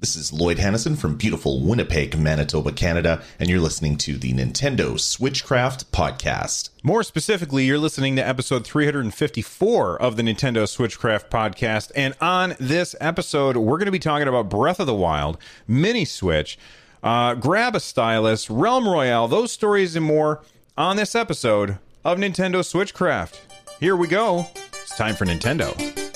This is Lloyd Hannison from beautiful Winnipeg, Manitoba, Canada, and you're listening to the Nintendo Switchcraft podcast. More specifically, you're listening to episode 354 of the Nintendo Switchcraft podcast. And on this episode, we're going to be talking about Breath of the Wild, Mini Switch, uh, Grab a Stylus, Realm Royale, those stories and more on this episode of Nintendo Switchcraft. Here we go. It's time for Nintendo.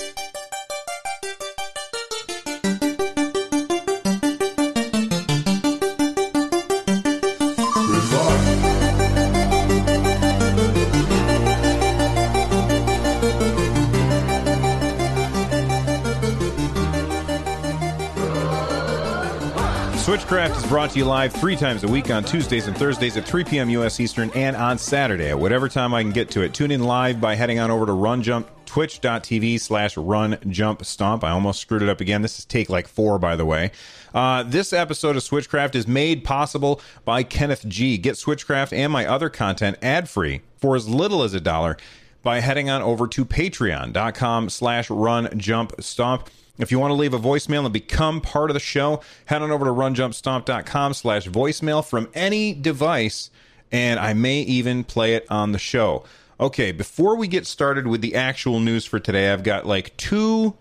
Switchcraft is brought to you live three times a week on Tuesdays and Thursdays at 3 p.m. U.S. Eastern and on Saturday at whatever time I can get to it. Tune in live by heading on over to Run Jump, twitch.tv slash Run Jump Stomp. I almost screwed it up again. This is take like four, by the way. Uh, this episode of Switchcraft is made possible by Kenneth G. Get Switchcraft and my other content ad free for as little as a dollar by heading on over to patreon.com slash run jump stomp. If you want to leave a voicemail and become part of the show, head on over to runjumpstomp.com slash voicemail from any device, and I may even play it on the show. Okay, before we get started with the actual news for today, I've got like two,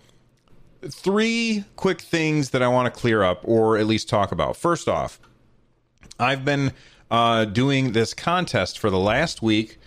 three quick things that I want to clear up or at least talk about. First off, I've been uh, doing this contest for the last week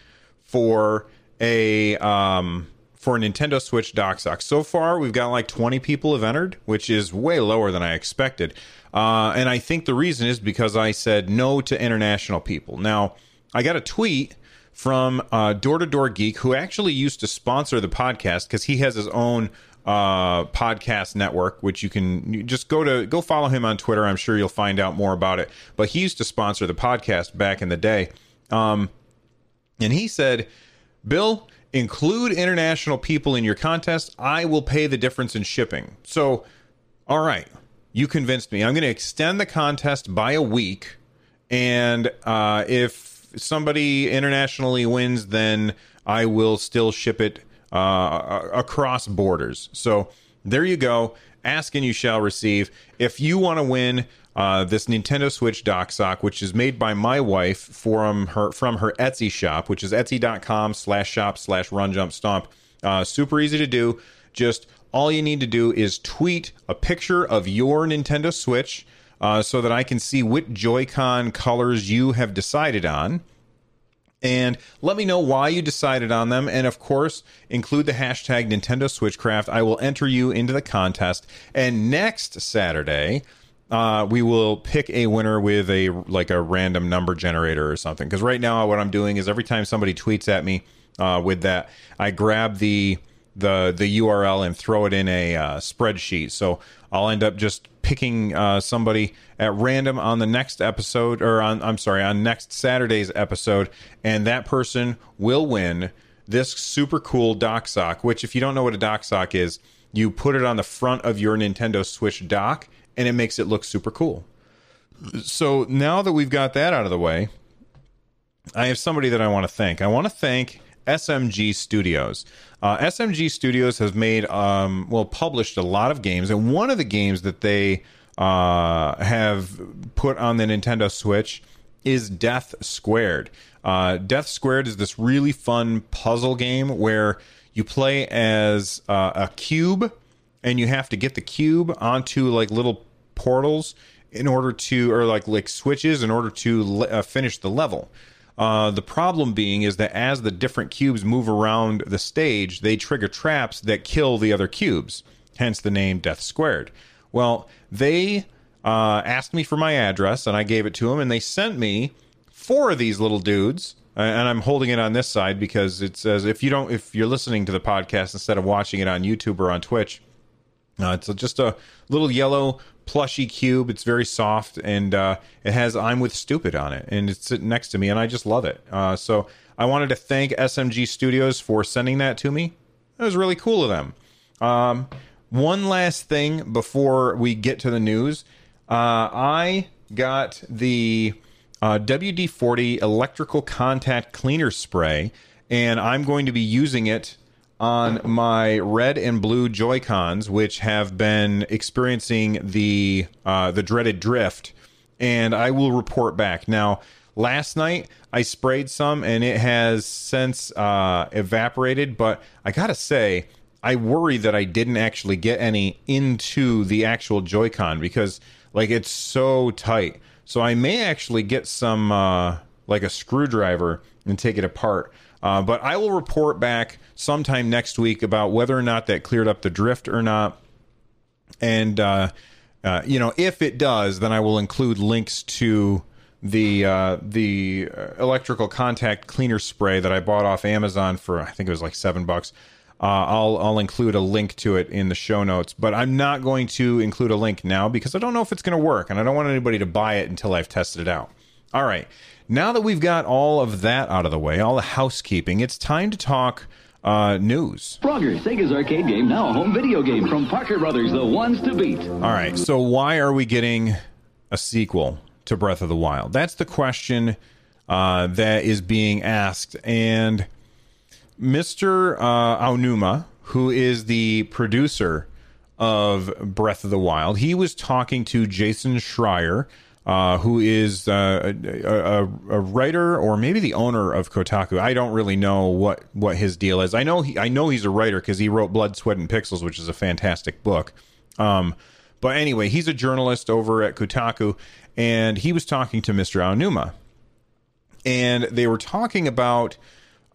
for a um, for a Nintendo Switch dock So far, we've got like 20 people have entered, which is way lower than I expected. Uh, and I think the reason is because I said no to international people. Now, I got a tweet from Door to Door Geek, who actually used to sponsor the podcast because he has his own uh, podcast network, which you can just go to go follow him on Twitter. I'm sure you'll find out more about it. But he used to sponsor the podcast back in the day, um, and he said, "Bill, include international people in your contest. I will pay the difference in shipping. So, all right, you convinced me. I'm going to extend the contest by a week. And uh, if somebody internationally wins, then I will still ship it uh, across borders. So there you go. Ask and you shall receive. If you want to win, uh, this Nintendo Switch dock sock, which is made by my wife from her from her Etsy shop, which is etsy.com slash shop slash run jump stomp. Uh, super easy to do. Just all you need to do is tweet a picture of your Nintendo Switch uh, so that I can see which Joy-Con colors you have decided on. And let me know why you decided on them. And of course, include the hashtag Nintendo Switchcraft. I will enter you into the contest. And next Saturday, uh, we will pick a winner with a like a random number generator or something. Because right now, what I'm doing is every time somebody tweets at me uh, with that, I grab the the the URL and throw it in a uh, spreadsheet. So I'll end up just picking uh, somebody at random on the next episode, or on I'm sorry, on next Saturday's episode, and that person will win this super cool dock sock. Which, if you don't know what a dock sock is, you put it on the front of your Nintendo Switch dock and it makes it look super cool. So now that we've got that out of the way, I have somebody that I want to thank. I want to thank SMG Studios. Uh, SMG Studios has made, um, well, published a lot of games, and one of the games that they uh, have put on the Nintendo Switch is Death Squared. Uh, Death Squared is this really fun puzzle game where you play as uh, a cube and you have to get the cube onto like little portals in order to or like like switches in order to uh, finish the level. Uh, the problem being is that as the different cubes move around the stage, they trigger traps that kill the other cubes. Hence the name Death Squared. Well, they uh, asked me for my address, and I gave it to them, and they sent me four of these little dudes. And I'm holding it on this side because it says if you don't, if you're listening to the podcast instead of watching it on YouTube or on Twitch, uh, it's just a little yellow plushy cube. It's very soft and uh, it has "I'm with Stupid" on it, and it's sitting next to me, and I just love it. Uh, so I wanted to thank SMG Studios for sending that to me. It was really cool of them. Um, one last thing before we get to the news, uh, I got the uh, WD 40 electrical contact cleaner spray, and I'm going to be using it on my red and blue Joy Cons, which have been experiencing the uh, the dreaded drift, and I will report back. Now, last night I sprayed some, and it has since uh, evaporated. But I gotta say, I worry that I didn't actually get any into the actual Joy-Con because like it's so tight. So I may actually get some uh, like a screwdriver and take it apart. Uh, but I will report back sometime next week about whether or not that cleared up the drift or not. And uh, uh, you know, if it does, then I will include links to the uh, the electrical contact cleaner spray that I bought off Amazon for I think it was like seven bucks. Uh, I'll I'll include a link to it in the show notes, but I'm not going to include a link now because I don't know if it's going to work, and I don't want anybody to buy it until I've tested it out. All right, now that we've got all of that out of the way, all the housekeeping, it's time to talk uh, news. Frogger, Sega's arcade game, now a home video game from Parker Brothers, the ones to beat. All right, so why are we getting a sequel to Breath of the Wild? That's the question uh, that is being asked, and Mr. Uh, Aonuma, who is the producer of Breath of the Wild, he was talking to Jason Schreier, uh, who is uh, a, a, writer or maybe the owner of Kotaku. I don't really know what, what his deal is. I know he I know he's a writer because he wrote Blood, Sweat, and Pixels, which is a fantastic book. Um, but anyway, he's a journalist over at Kotaku, and he was talking to Mr. Aonuma, and they were talking about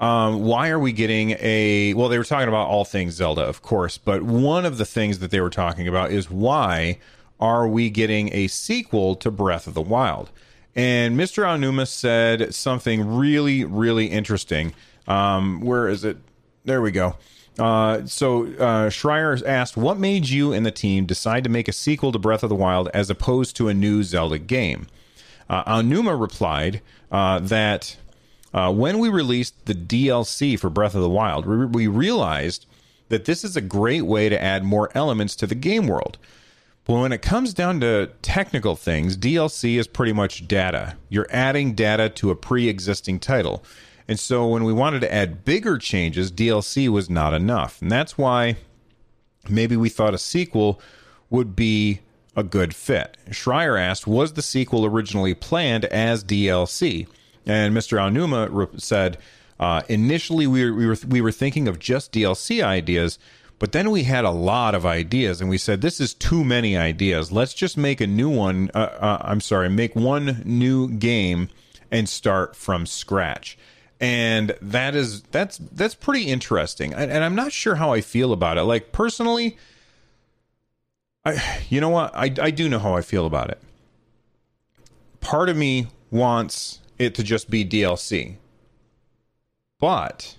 um, why are we getting a? Well, they were talking about all things Zelda, of course, but one of the things that they were talking about is why are we getting a sequel to Breath of the Wild? And Mr. Aonuma said something really, really interesting. Um, where is it? There we go. Uh, so uh, Schreier asked, "What made you and the team decide to make a sequel to Breath of the Wild as opposed to a new Zelda game?" Uh, Aonuma replied uh, that uh, when we released the DLC for Breath of the Wild, we, we realized that this is a great way to add more elements to the game world. But when it comes down to technical things, DLC is pretty much data. You're adding data to a pre existing title. And so when we wanted to add bigger changes, DLC was not enough. And that's why maybe we thought a sequel would be a good fit. Schreier asked, Was the sequel originally planned as DLC? And Mr. Aonuma said, uh, initially we were, we were we were thinking of just DLC ideas, but then we had a lot of ideas, and we said this is too many ideas. Let's just make a new one. Uh, uh, I'm sorry, make one new game and start from scratch. And that is that's that's pretty interesting, and, and I'm not sure how I feel about it. Like personally, I you know what I I do know how I feel about it. Part of me wants it to just be DLC. But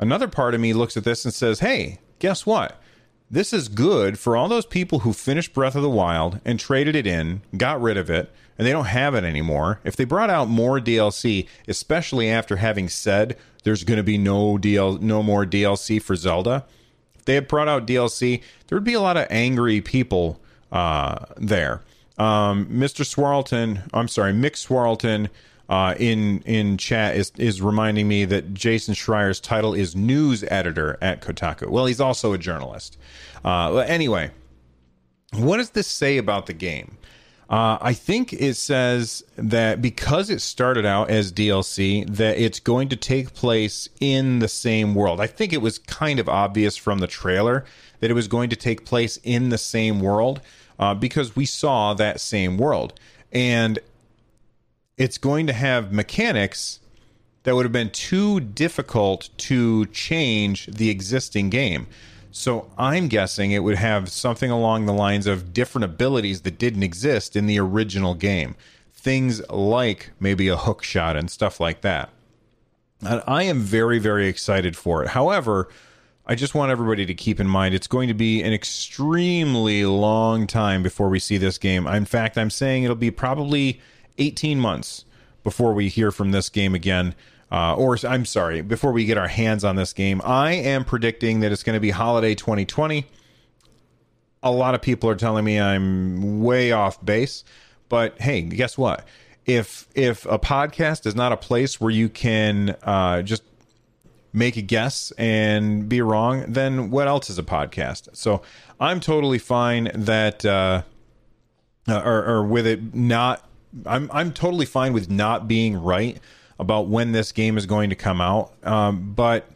another part of me looks at this and says, hey, guess what? This is good for all those people who finished Breath of the Wild and traded it in, got rid of it, and they don't have it anymore. If they brought out more DLC, especially after having said there's going to be no DL, no more DLC for Zelda, if they had brought out DLC, there would be a lot of angry people uh, there. Um, Mr. Swarlton, I'm sorry, Mick Swarlton uh, in in chat is is reminding me that Jason Schreier's title is news editor at Kotaku. Well, he's also a journalist. Uh, anyway, what does this say about the game? Uh, I think it says that because it started out as DLC, that it's going to take place in the same world. I think it was kind of obvious from the trailer that it was going to take place in the same world uh, because we saw that same world. And it's going to have mechanics that would have been too difficult to change the existing game. So I'm guessing it would have something along the lines of different abilities that didn't exist in the original game. Things like maybe a hook shot and stuff like that. And I am very, very excited for it. However, I just want everybody to keep in mind it's going to be an extremely long time before we see this game. In fact, I'm saying it'll be probably 18 months before we hear from this game again. Uh, or I'm sorry, before we get our hands on this game, I am predicting that it's going to be holiday 2020. A lot of people are telling me I'm way off base, but hey, guess what? If if a podcast is not a place where you can uh, just make a guess and be wrong, then what else is a podcast? So I'm totally fine that, uh, uh, or, or with it not. I'm I'm totally fine with not being right about when this game is going to come out. Um, but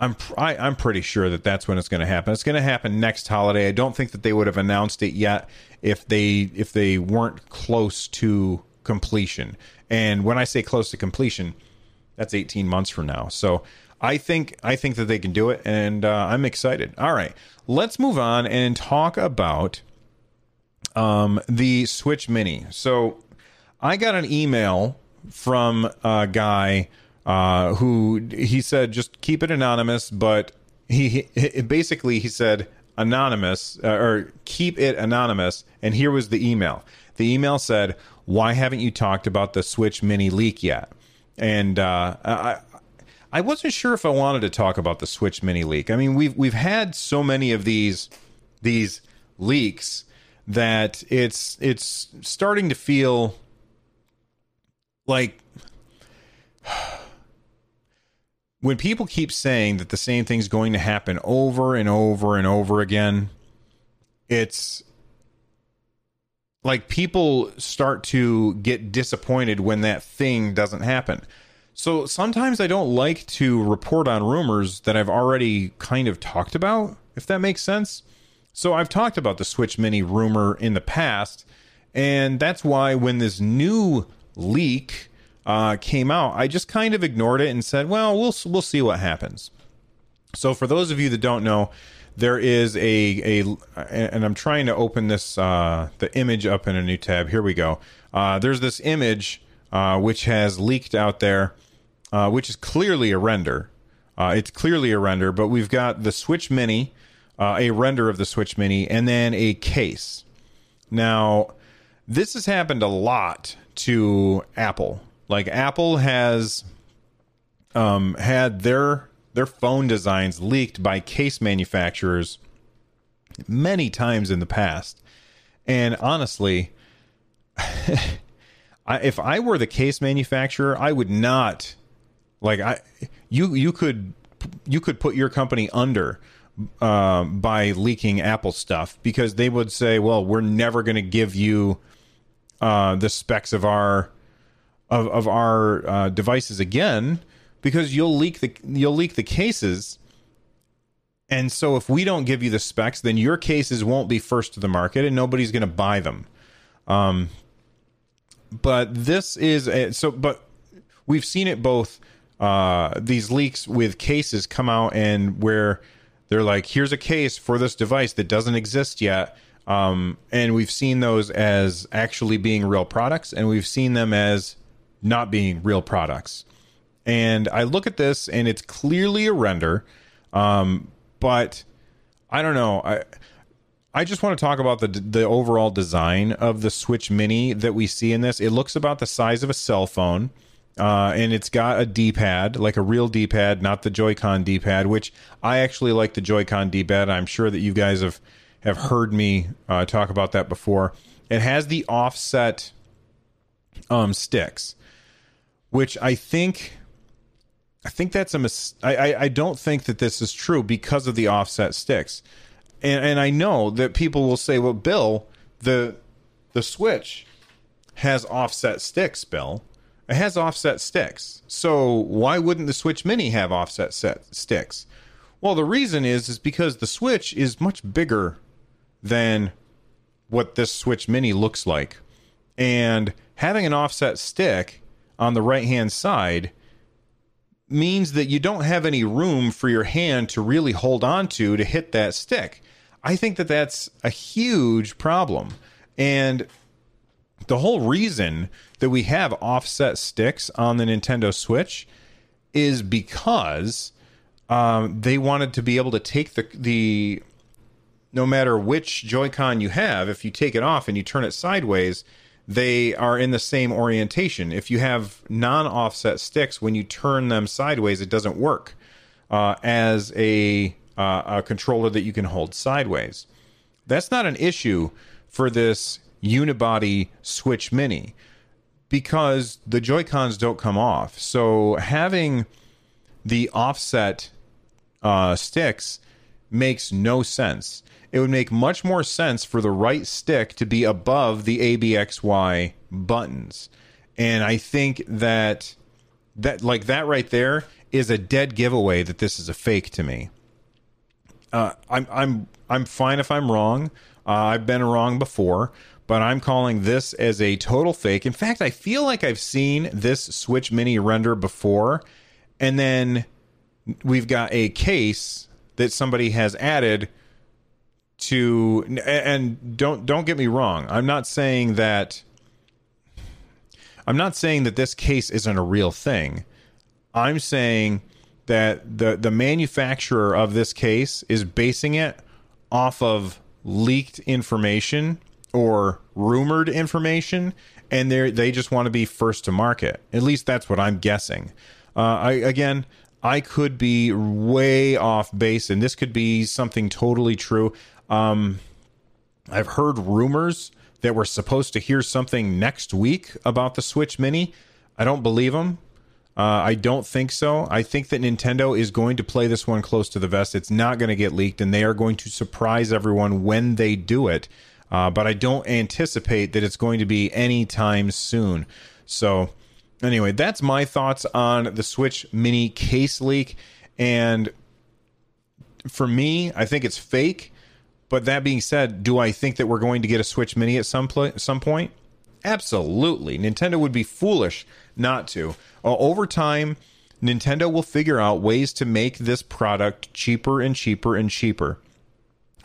I'm pr- I, I'm pretty sure that that's when it's going to happen. It's going to happen next holiday. I don't think that they would have announced it yet if they if they weren't close to completion. And when I say close to completion, that's 18 months from now. So I think I think that they can do it, and uh, I'm excited. All right, let's move on and talk about um, the Switch Mini. So I got an email from a guy uh, who he said just keep it anonymous, but he, he basically he said anonymous uh, or keep it anonymous. And here was the email. The email said, "Why haven't you talked about the Switch Mini leak yet?" And uh, I. I wasn't sure if I wanted to talk about the Switch Mini leak. I mean, we've we've had so many of these these leaks that it's it's starting to feel like when people keep saying that the same thing's going to happen over and over and over again, it's like people start to get disappointed when that thing doesn't happen. So sometimes I don't like to report on rumors that I've already kind of talked about, if that makes sense. So I've talked about the Switch Mini rumor in the past, and that's why when this new leak uh, came out, I just kind of ignored it and said, "Well, we'll we'll see what happens." So, for those of you that don't know, there is a a, and I'm trying to open this uh, the image up in a new tab. Here we go. Uh, there's this image uh, which has leaked out there, uh, which is clearly a render. Uh, it's clearly a render, but we've got the Switch Mini, a render of the Switch Mini, and then a case. Now, this has happened a lot to Apple. Like Apple has um, had their their phone designs leaked by case manufacturers many times in the past. And honestly, I, if I were the case manufacturer, I would not like I you you could you could put your company under uh, by leaking Apple stuff because they would say, "Well, we're never going to give you uh, the specs of our of of our uh, devices again because you'll leak the you'll leak the cases." And so, if we don't give you the specs, then your cases won't be first to the market, and nobody's going to buy them. Um, but this is a, so. But we've seen it both. Uh, these leaks with cases come out and where they're like, here's a case for this device that doesn't exist yet. Um, and we've seen those as actually being real products, and we've seen them as not being real products. And I look at this, and it's clearly a render, um, but I don't know. I I just want to talk about the the overall design of the Switch Mini that we see in this. It looks about the size of a cell phone. Uh, and it's got a D-pad, like a real D-pad, not the Joy-Con D-pad, which I actually like the Joy-Con D-pad. I'm sure that you guys have have heard me uh, talk about that before. It has the offset um, sticks, which I think I think that's a mis- I, I, I don't think that this is true because of the offset sticks, and and I know that people will say, well, Bill, the the Switch has offset sticks, Bill it has offset sticks. So why wouldn't the Switch Mini have offset set sticks? Well, the reason is is because the Switch is much bigger than what this Switch Mini looks like. And having an offset stick on the right-hand side means that you don't have any room for your hand to really hold on to to hit that stick. I think that that's a huge problem. And the whole reason that we have offset sticks on the Nintendo Switch is because um, they wanted to be able to take the the no matter which Joy-Con you have, if you take it off and you turn it sideways, they are in the same orientation. If you have non-offset sticks, when you turn them sideways, it doesn't work uh, as a uh, a controller that you can hold sideways. That's not an issue for this unibody Switch Mini because the Joy Cons don't come off. So having the offset uh, sticks makes no sense. It would make much more sense for the right stick to be above the ABXY buttons. And I think that that like that right there is a dead giveaway that this is a fake to me. Uh, I'm I'm I'm fine if I'm wrong. Uh, I've been wrong before, but I'm calling this as a total fake. In fact, I feel like I've seen this Switch Mini render before, and then we've got a case that somebody has added to and don't don't get me wrong. I'm not saying that i'm not saying that this case isn't a real thing. I'm saying that the the manufacturer of this case is basing it off of leaked information or rumored information and they they just want to be first to market. At least that's what i'm guessing. Uh, I again I could be way off base, and this could be something totally true. Um, I've heard rumors that we're supposed to hear something next week about the Switch Mini. I don't believe them. Uh, I don't think so. I think that Nintendo is going to play this one close to the vest. It's not going to get leaked, and they are going to surprise everyone when they do it. Uh, but I don't anticipate that it's going to be anytime soon. So anyway, that's my thoughts on the Switch Mini case leak. And for me, I think it's fake. But that being said, do I think that we're going to get a Switch Mini at some pl- some point? Absolutely. Nintendo would be foolish not to. Uh, over time, Nintendo will figure out ways to make this product cheaper and cheaper and cheaper.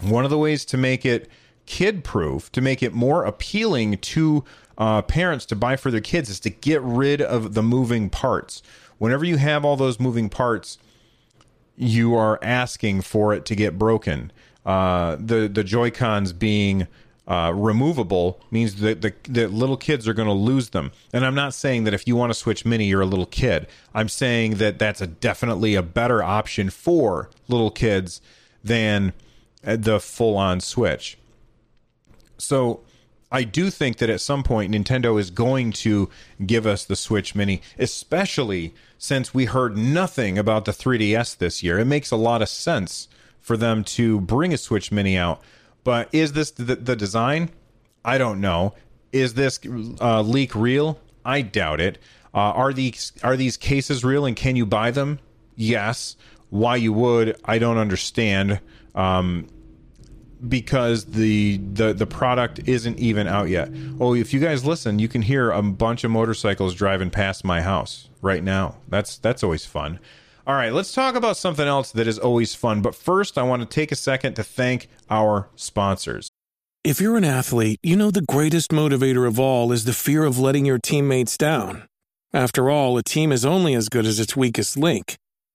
One of the ways to make it kid proof, to make it more appealing to uh, parents to buy for their kids is to get rid of the moving parts. Whenever you have all those moving parts, you are asking for it to get broken. Uh, the the Joy Cons being uh, removable means that the, the little kids are going to lose them. And I'm not saying that if you want to switch mini, you're a little kid. I'm saying that that's a definitely a better option for little kids than uh, the full on switch. So I do think that at some point Nintendo is going to give us the Switch Mini, especially since we heard nothing about the 3DS this year. It makes a lot of sense for them to bring a Switch Mini out. But is this the, the design? I don't know. Is this uh, leak real? I doubt it. Uh, are these are these cases real and can you buy them? Yes. Why you would, I don't understand. Um, because the the the product isn't even out yet. Oh, if you guys listen, you can hear a bunch of motorcycles driving past my house right now. That's that's always fun. All right, let's talk about something else that is always fun. But first, I want to take a second to thank our sponsors. If you're an athlete, you know the greatest motivator of all is the fear of letting your teammates down. After all, a team is only as good as its weakest link.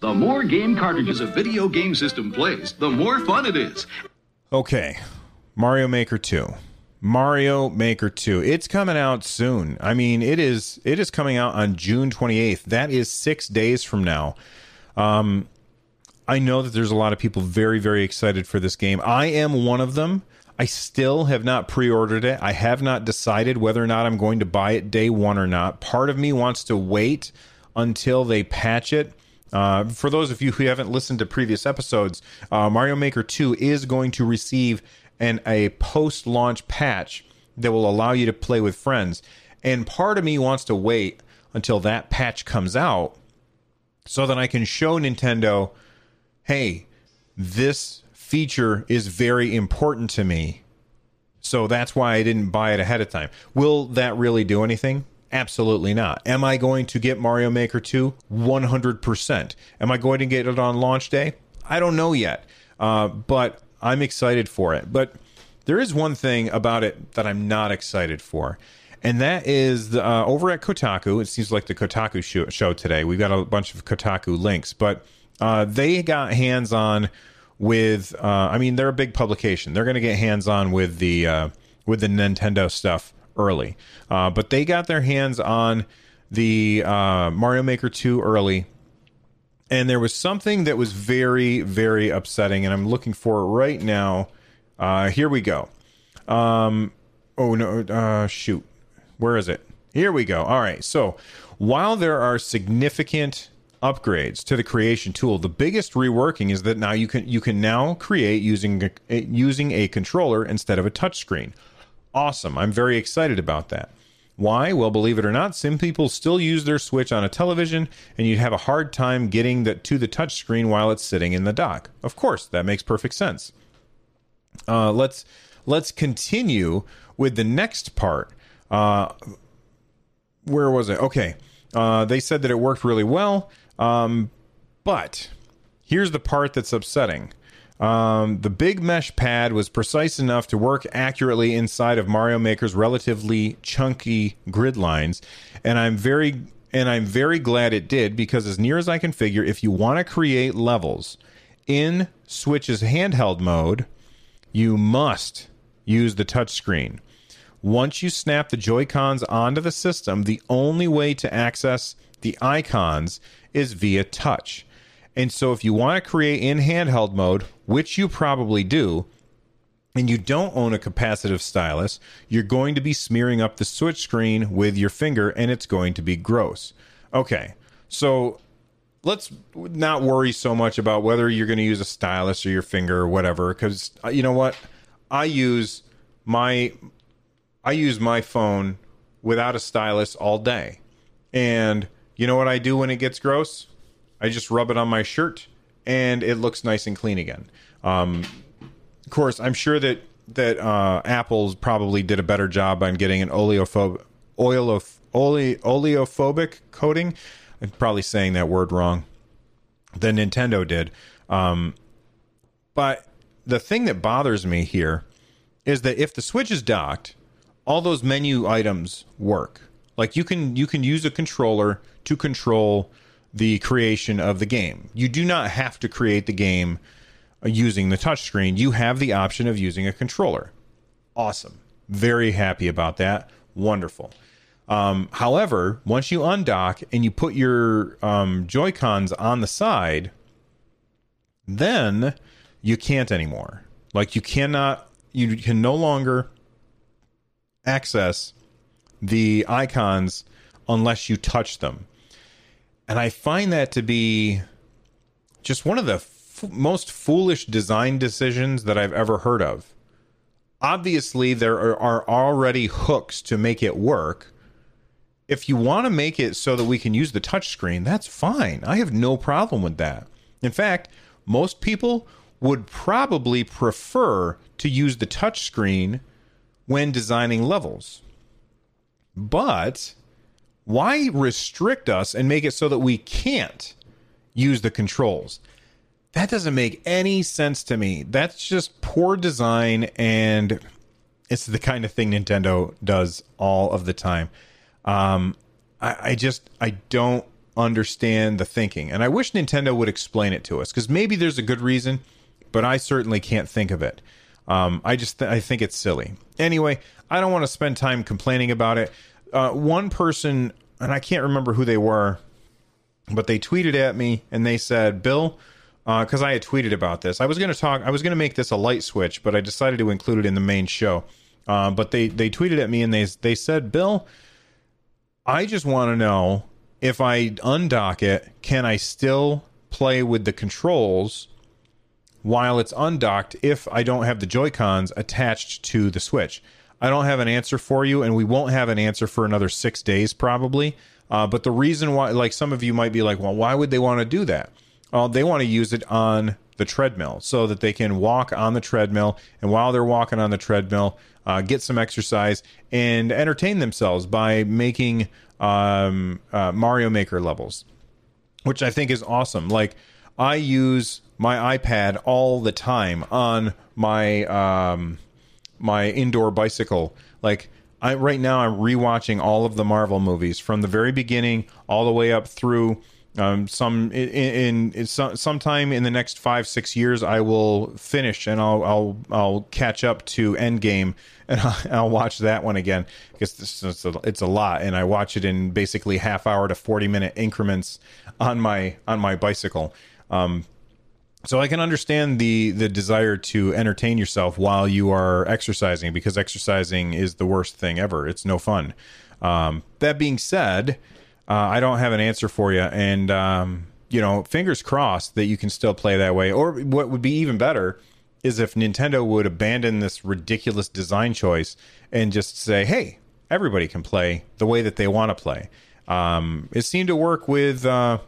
The more game cartridges a video game system plays, the more fun it is. Okay, Mario Maker 2. Mario Maker 2. It's coming out soon. I mean, it is it is coming out on June 28th. That is 6 days from now. Um I know that there's a lot of people very very excited for this game. I am one of them. I still have not pre-ordered it. I have not decided whether or not I'm going to buy it day 1 or not. Part of me wants to wait until they patch it uh, for those of you who haven't listened to previous episodes, uh, Mario Maker 2 is going to receive an a post launch patch that will allow you to play with friends. And part of me wants to wait until that patch comes out so that I can show Nintendo, hey, this feature is very important to me. So that's why I didn't buy it ahead of time. Will that really do anything? Absolutely not. Am I going to get Mario Maker 2? 100%. Am I going to get it on launch day? I don't know yet. Uh, but I'm excited for it. But there is one thing about it that I'm not excited for. And that is the, uh, over at Kotaku. It seems like the Kotaku show, show today. We've got a bunch of Kotaku links, but uh, they got hands on with. Uh, I mean, they're a big publication. They're going to get hands on with the uh, with the Nintendo stuff early, uh, but they got their hands on the uh, Mario Maker 2 early. And there was something that was very, very upsetting, and I'm looking for it right now. Uh, here we go. Um, oh no, uh, shoot, where is it? Here we go. All right. So while there are significant upgrades to the creation tool, the biggest reworking is that now you can you can now create using a, using a controller instead of a touchscreen. Awesome. I'm very excited about that. Why? Well, believe it or not, some people still use their Switch on a television, and you'd have a hard time getting that to the touchscreen while it's sitting in the dock. Of course, that makes perfect sense. Uh, let's let's continue with the next part. Uh, where was it? Okay, uh, they said that it worked really well, um, but here's the part that's upsetting. Um, the big mesh pad was precise enough to work accurately inside of Mario Maker's relatively chunky grid lines, and I'm very and I'm very glad it did because as near as I can figure, if you want to create levels in Switch's handheld mode, you must use the touchscreen. Once you snap the Joy-Cons onto the system, the only way to access the icons is via touch. And so if you want to create in handheld mode, which you probably do, and you don't own a capacitive stylus, you're going to be smearing up the switch screen with your finger and it's going to be gross. Okay, so let's not worry so much about whether you're going to use a stylus or your finger or whatever, because uh, you know what? I use my I use my phone without a stylus all day. And you know what I do when it gets gross? I just rub it on my shirt and it looks nice and clean again. Um, of course, I'm sure that that uh, Apple's probably did a better job on getting an oleophobic oleoph- ole- oleophobic coating. I'm probably saying that word wrong. Than Nintendo did. Um, but the thing that bothers me here is that if the Switch is docked, all those menu items work. Like you can you can use a controller to control the creation of the game. You do not have to create the game using the touchscreen. You have the option of using a controller. Awesome. Very happy about that. Wonderful. Um, however, once you undock and you put your um, Joy Cons on the side, then you can't anymore. Like you cannot, you can no longer access the icons unless you touch them. And I find that to be just one of the f- most foolish design decisions that I've ever heard of. Obviously, there are, are already hooks to make it work. If you want to make it so that we can use the touchscreen, that's fine. I have no problem with that. In fact, most people would probably prefer to use the touchscreen when designing levels. But why restrict us and make it so that we can't use the controls? That doesn't make any sense to me. That's just poor design and it's the kind of thing Nintendo does all of the time. Um, I, I just I don't understand the thinking, and I wish Nintendo would explain it to us because maybe there's a good reason, but I certainly can't think of it. Um, I just th- I think it's silly. Anyway, I don't want to spend time complaining about it uh, one person, and I can't remember who they were, but they tweeted at me and they said, Bill, because uh, I had tweeted about this. I was going to talk. I was going to make this a light switch, but I decided to include it in the main show. Uh, but they they tweeted at me and they they said, Bill, I just want to know if I undock it, can I still play with the controls while it's undocked if I don't have the Joy Cons attached to the Switch? I don't have an answer for you, and we won't have an answer for another six days probably. Uh, but the reason why, like some of you might be like, well, why would they want to do that? Well, they want to use it on the treadmill so that they can walk on the treadmill and while they're walking on the treadmill uh, get some exercise and entertain themselves by making um, uh, mario maker levels which i think is awesome like i use my ipad all the time on my um, my indoor bicycle like I, right now i'm rewatching all of the marvel movies from the very beginning all the way up through um, some in, in, in some, sometime in the next five six years, I will finish and I'll I'll I'll catch up to Endgame and I'll, I'll watch that one again because it's a, it's a lot and I watch it in basically half hour to forty minute increments on my on my bicycle. Um, so I can understand the the desire to entertain yourself while you are exercising because exercising is the worst thing ever. It's no fun. Um, that being said uh, I don't have an answer for you, and um, you know, fingers crossed that you can still play that way. Or what would be even better is if Nintendo would abandon this ridiculous design choice and just say, "Hey, everybody can play the way that they want to play." Um, it seemed to work with uh,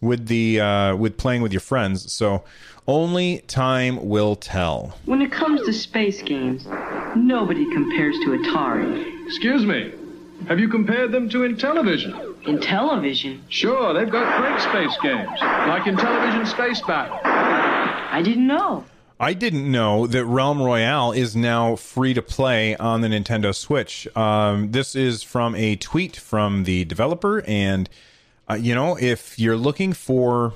with the uh, with playing with your friends. So only time will tell. When it comes to space games, nobody compares to Atari. Excuse me. Have you compared them to Intellivision? In television? Sure, they've got great space games, like Intellivision Space Battle. I didn't know. I didn't know that Realm Royale is now free to play on the Nintendo Switch. Um, this is from a tweet from the developer, and uh, you know, if you're looking for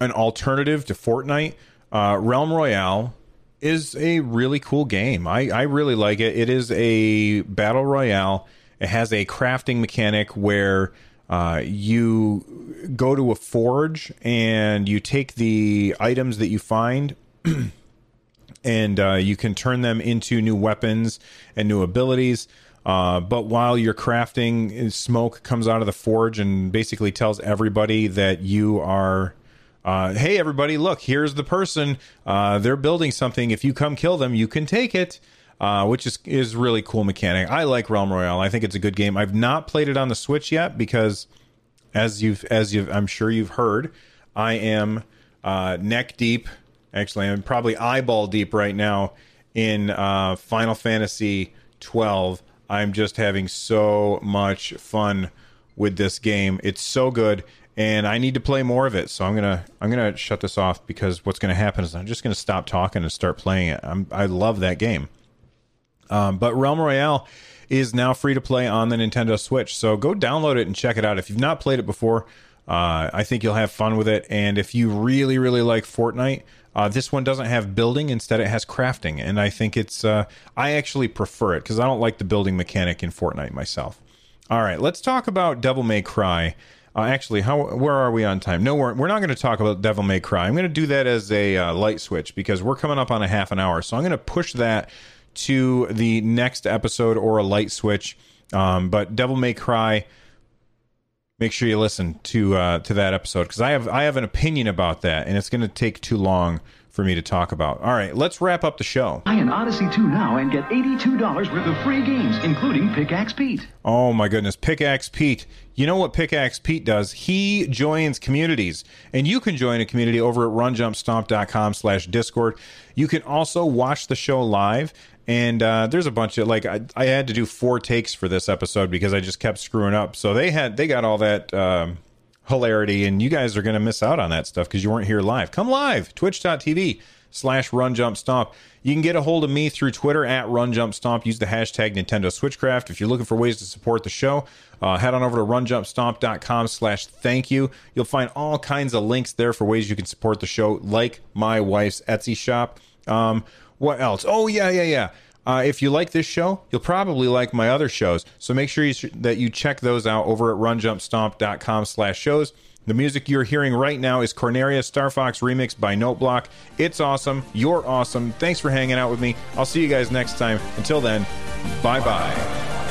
an alternative to Fortnite, uh, Realm Royale is a really cool game. I, I really like it. It is a battle royale. It has a crafting mechanic where uh, you go to a forge and you take the items that you find and uh, you can turn them into new weapons and new abilities. Uh, but while you're crafting, smoke comes out of the forge and basically tells everybody that you are. Uh, hey, everybody, look, here's the person. Uh, they're building something. If you come kill them, you can take it uh, which is is really cool mechanic. I like Realm Royale. I think it's a good game. I've not played it on the Switch yet because, as you've as you've I'm sure you've heard, I am uh, neck deep. Actually, I'm probably eyeball deep right now in uh, Final Fantasy 12. I'm just having so much fun with this game. It's so good and I need to play more of it. So I'm gonna I'm gonna shut this off because what's gonna happen is I'm just gonna stop talking and start playing it. I'm, I love that game. Um, but Realm Royale is now free to play on the Nintendo Switch. So go download it and check it out. If you've not played it before, uh, I think you'll have fun with it. And if you really, really like Fortnite, uh, this one doesn't have building. Instead, it has crafting. And I think it's, uh, I actually prefer it because I don't like the building mechanic in Fortnite myself. All right, let's talk about Devil May Cry. Uh, actually, how where are we on time? No, we're, we're not going to talk about Devil May Cry. I'm going to do that as a uh, light switch because we're coming up on a half an hour. So I'm going to push that to the next episode or a light switch. Um, but Devil May Cry, make sure you listen to uh, to that episode because I have I have an opinion about that, and it's going to take too long for me to talk about. All right, let's wrap up the show. Buy an Odyssey 2 now and get $82 worth of free games, including Pickaxe Pete. Oh my goodness, Pickaxe Pete. You know what Pickaxe Pete does? He joins communities, and you can join a community over at runjumpstomp.com slash discord. You can also watch the show live and uh, there's a bunch of like I, I, had to do four takes for this episode because I just kept screwing up. So they had they got all that um, hilarity, and you guys are going to miss out on that stuff because you weren't here live. Come live, twitch.tv slash run jump stomp. You can get a hold of me through Twitter at run jump stomp. Use the hashtag Nintendo Switchcraft. If you're looking for ways to support the show, uh, head on over to runjumpstomp.com slash thank you. You'll find all kinds of links there for ways you can support the show, like my wife's Etsy shop. Um, what else? Oh, yeah, yeah, yeah. Uh, if you like this show, you'll probably like my other shows. So make sure you, that you check those out over at runjumpstomp.com slash shows. The music you're hearing right now is Corneria Star Fox remix by Noteblock. It's awesome. You're awesome. Thanks for hanging out with me. I'll see you guys next time. Until then, bye bye.